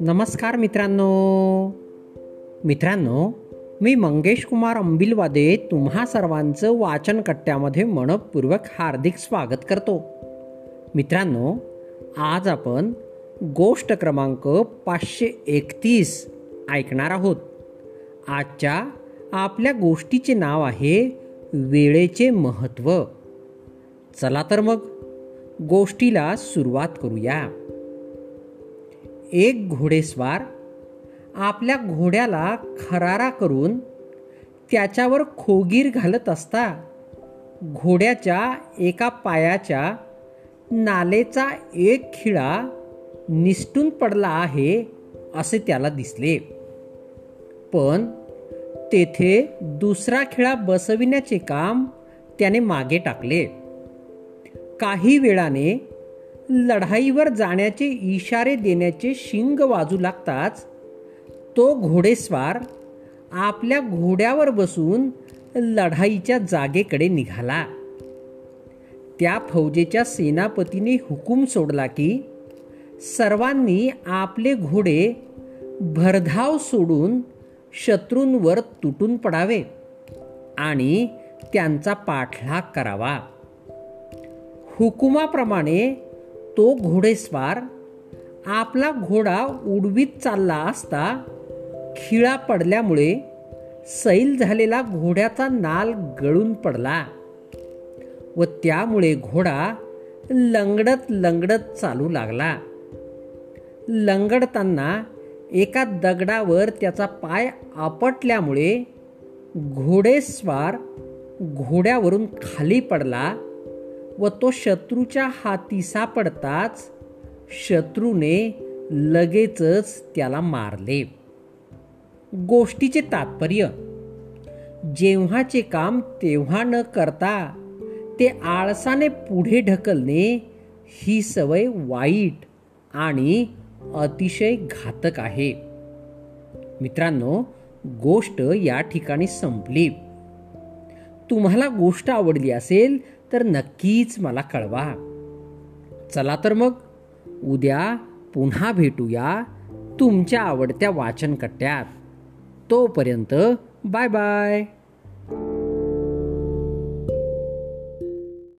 नमस्कार मित्रांनो. मित्रांनो मी मंगेश कुमार अंबिलवादे तुम्हा सर्वांचं वाचन कट्ट्यामध्ये मनपूर्वक हार्दिक स्वागत करतो. मित्रांनो आज आपण गोष्ट क्रमांक पाचशे एकतीस ऐकणार आहोत. आजच्या आपल्या गोष्टीचे नाव आहे वेळेचे महत्त्व. चला तर मग गोष्टीला सुरुवात करूया. एक घोडेस्वार आपल्या घोड्याला खरारा करून त्याच्यावर खोगीर घालत असता घोड्याच्या एका पायाच्या नालेचा एक खिळा निसटून पडला आहे असे त्याला दिसले. पण तेथे दुसरा खिळा बसविण्याचे काम त्याने मागे टाकले. काही वेळाने लढाईवर जाण्याचे इशारे देण्याचे शिंग वाजू लागताच तो घोडेस्वार आपल्या घोड्यावर बसून लढाईच्या जागेकडे निघाला. त्या फौजेच्या सेनापतीने हुकूम सोडला की सर्वांनी आपले घोडे भरधाव सोडून शत्रूंवर तुटून पडावे आणि त्यांचा पाठलाग करावा. हुकुमाप्रमाणे तो घोडेस्वार आपला घोडा उडवीत चालला असता खिळा पडल्यामुळे सैल झालेला घोड्याचा नाल गळून पडला व त्यामुळे घोडा लंगडत लंगडत चालू लागला. लंगडताना एका दगडावर त्याचा पाय आपटल्यामुळे घोडेस्वार घोड्यावरून खाली पडला व तो शत्रूच्या हाती सापडताच शत्रूने लगेचच त्याला मारले. गोष्टीचे तात्पर्य जेव्हाचे काम तेव्हा न करता ते आळसाने पुढे ढकलणे ही सवय वाईट आणि अतिशय घातक आहे. मित्रांनो गोष्ट या ठिकाणी संपली. तुम्हाला गोष्ट आवडली असेल तर नक्कीच मला कळवा. चला तर मग उद्या पुन्हा भेटूया तुमच्या आवडत्या वाचनकट्ट्यात. तोपर्यंत बाय बाय.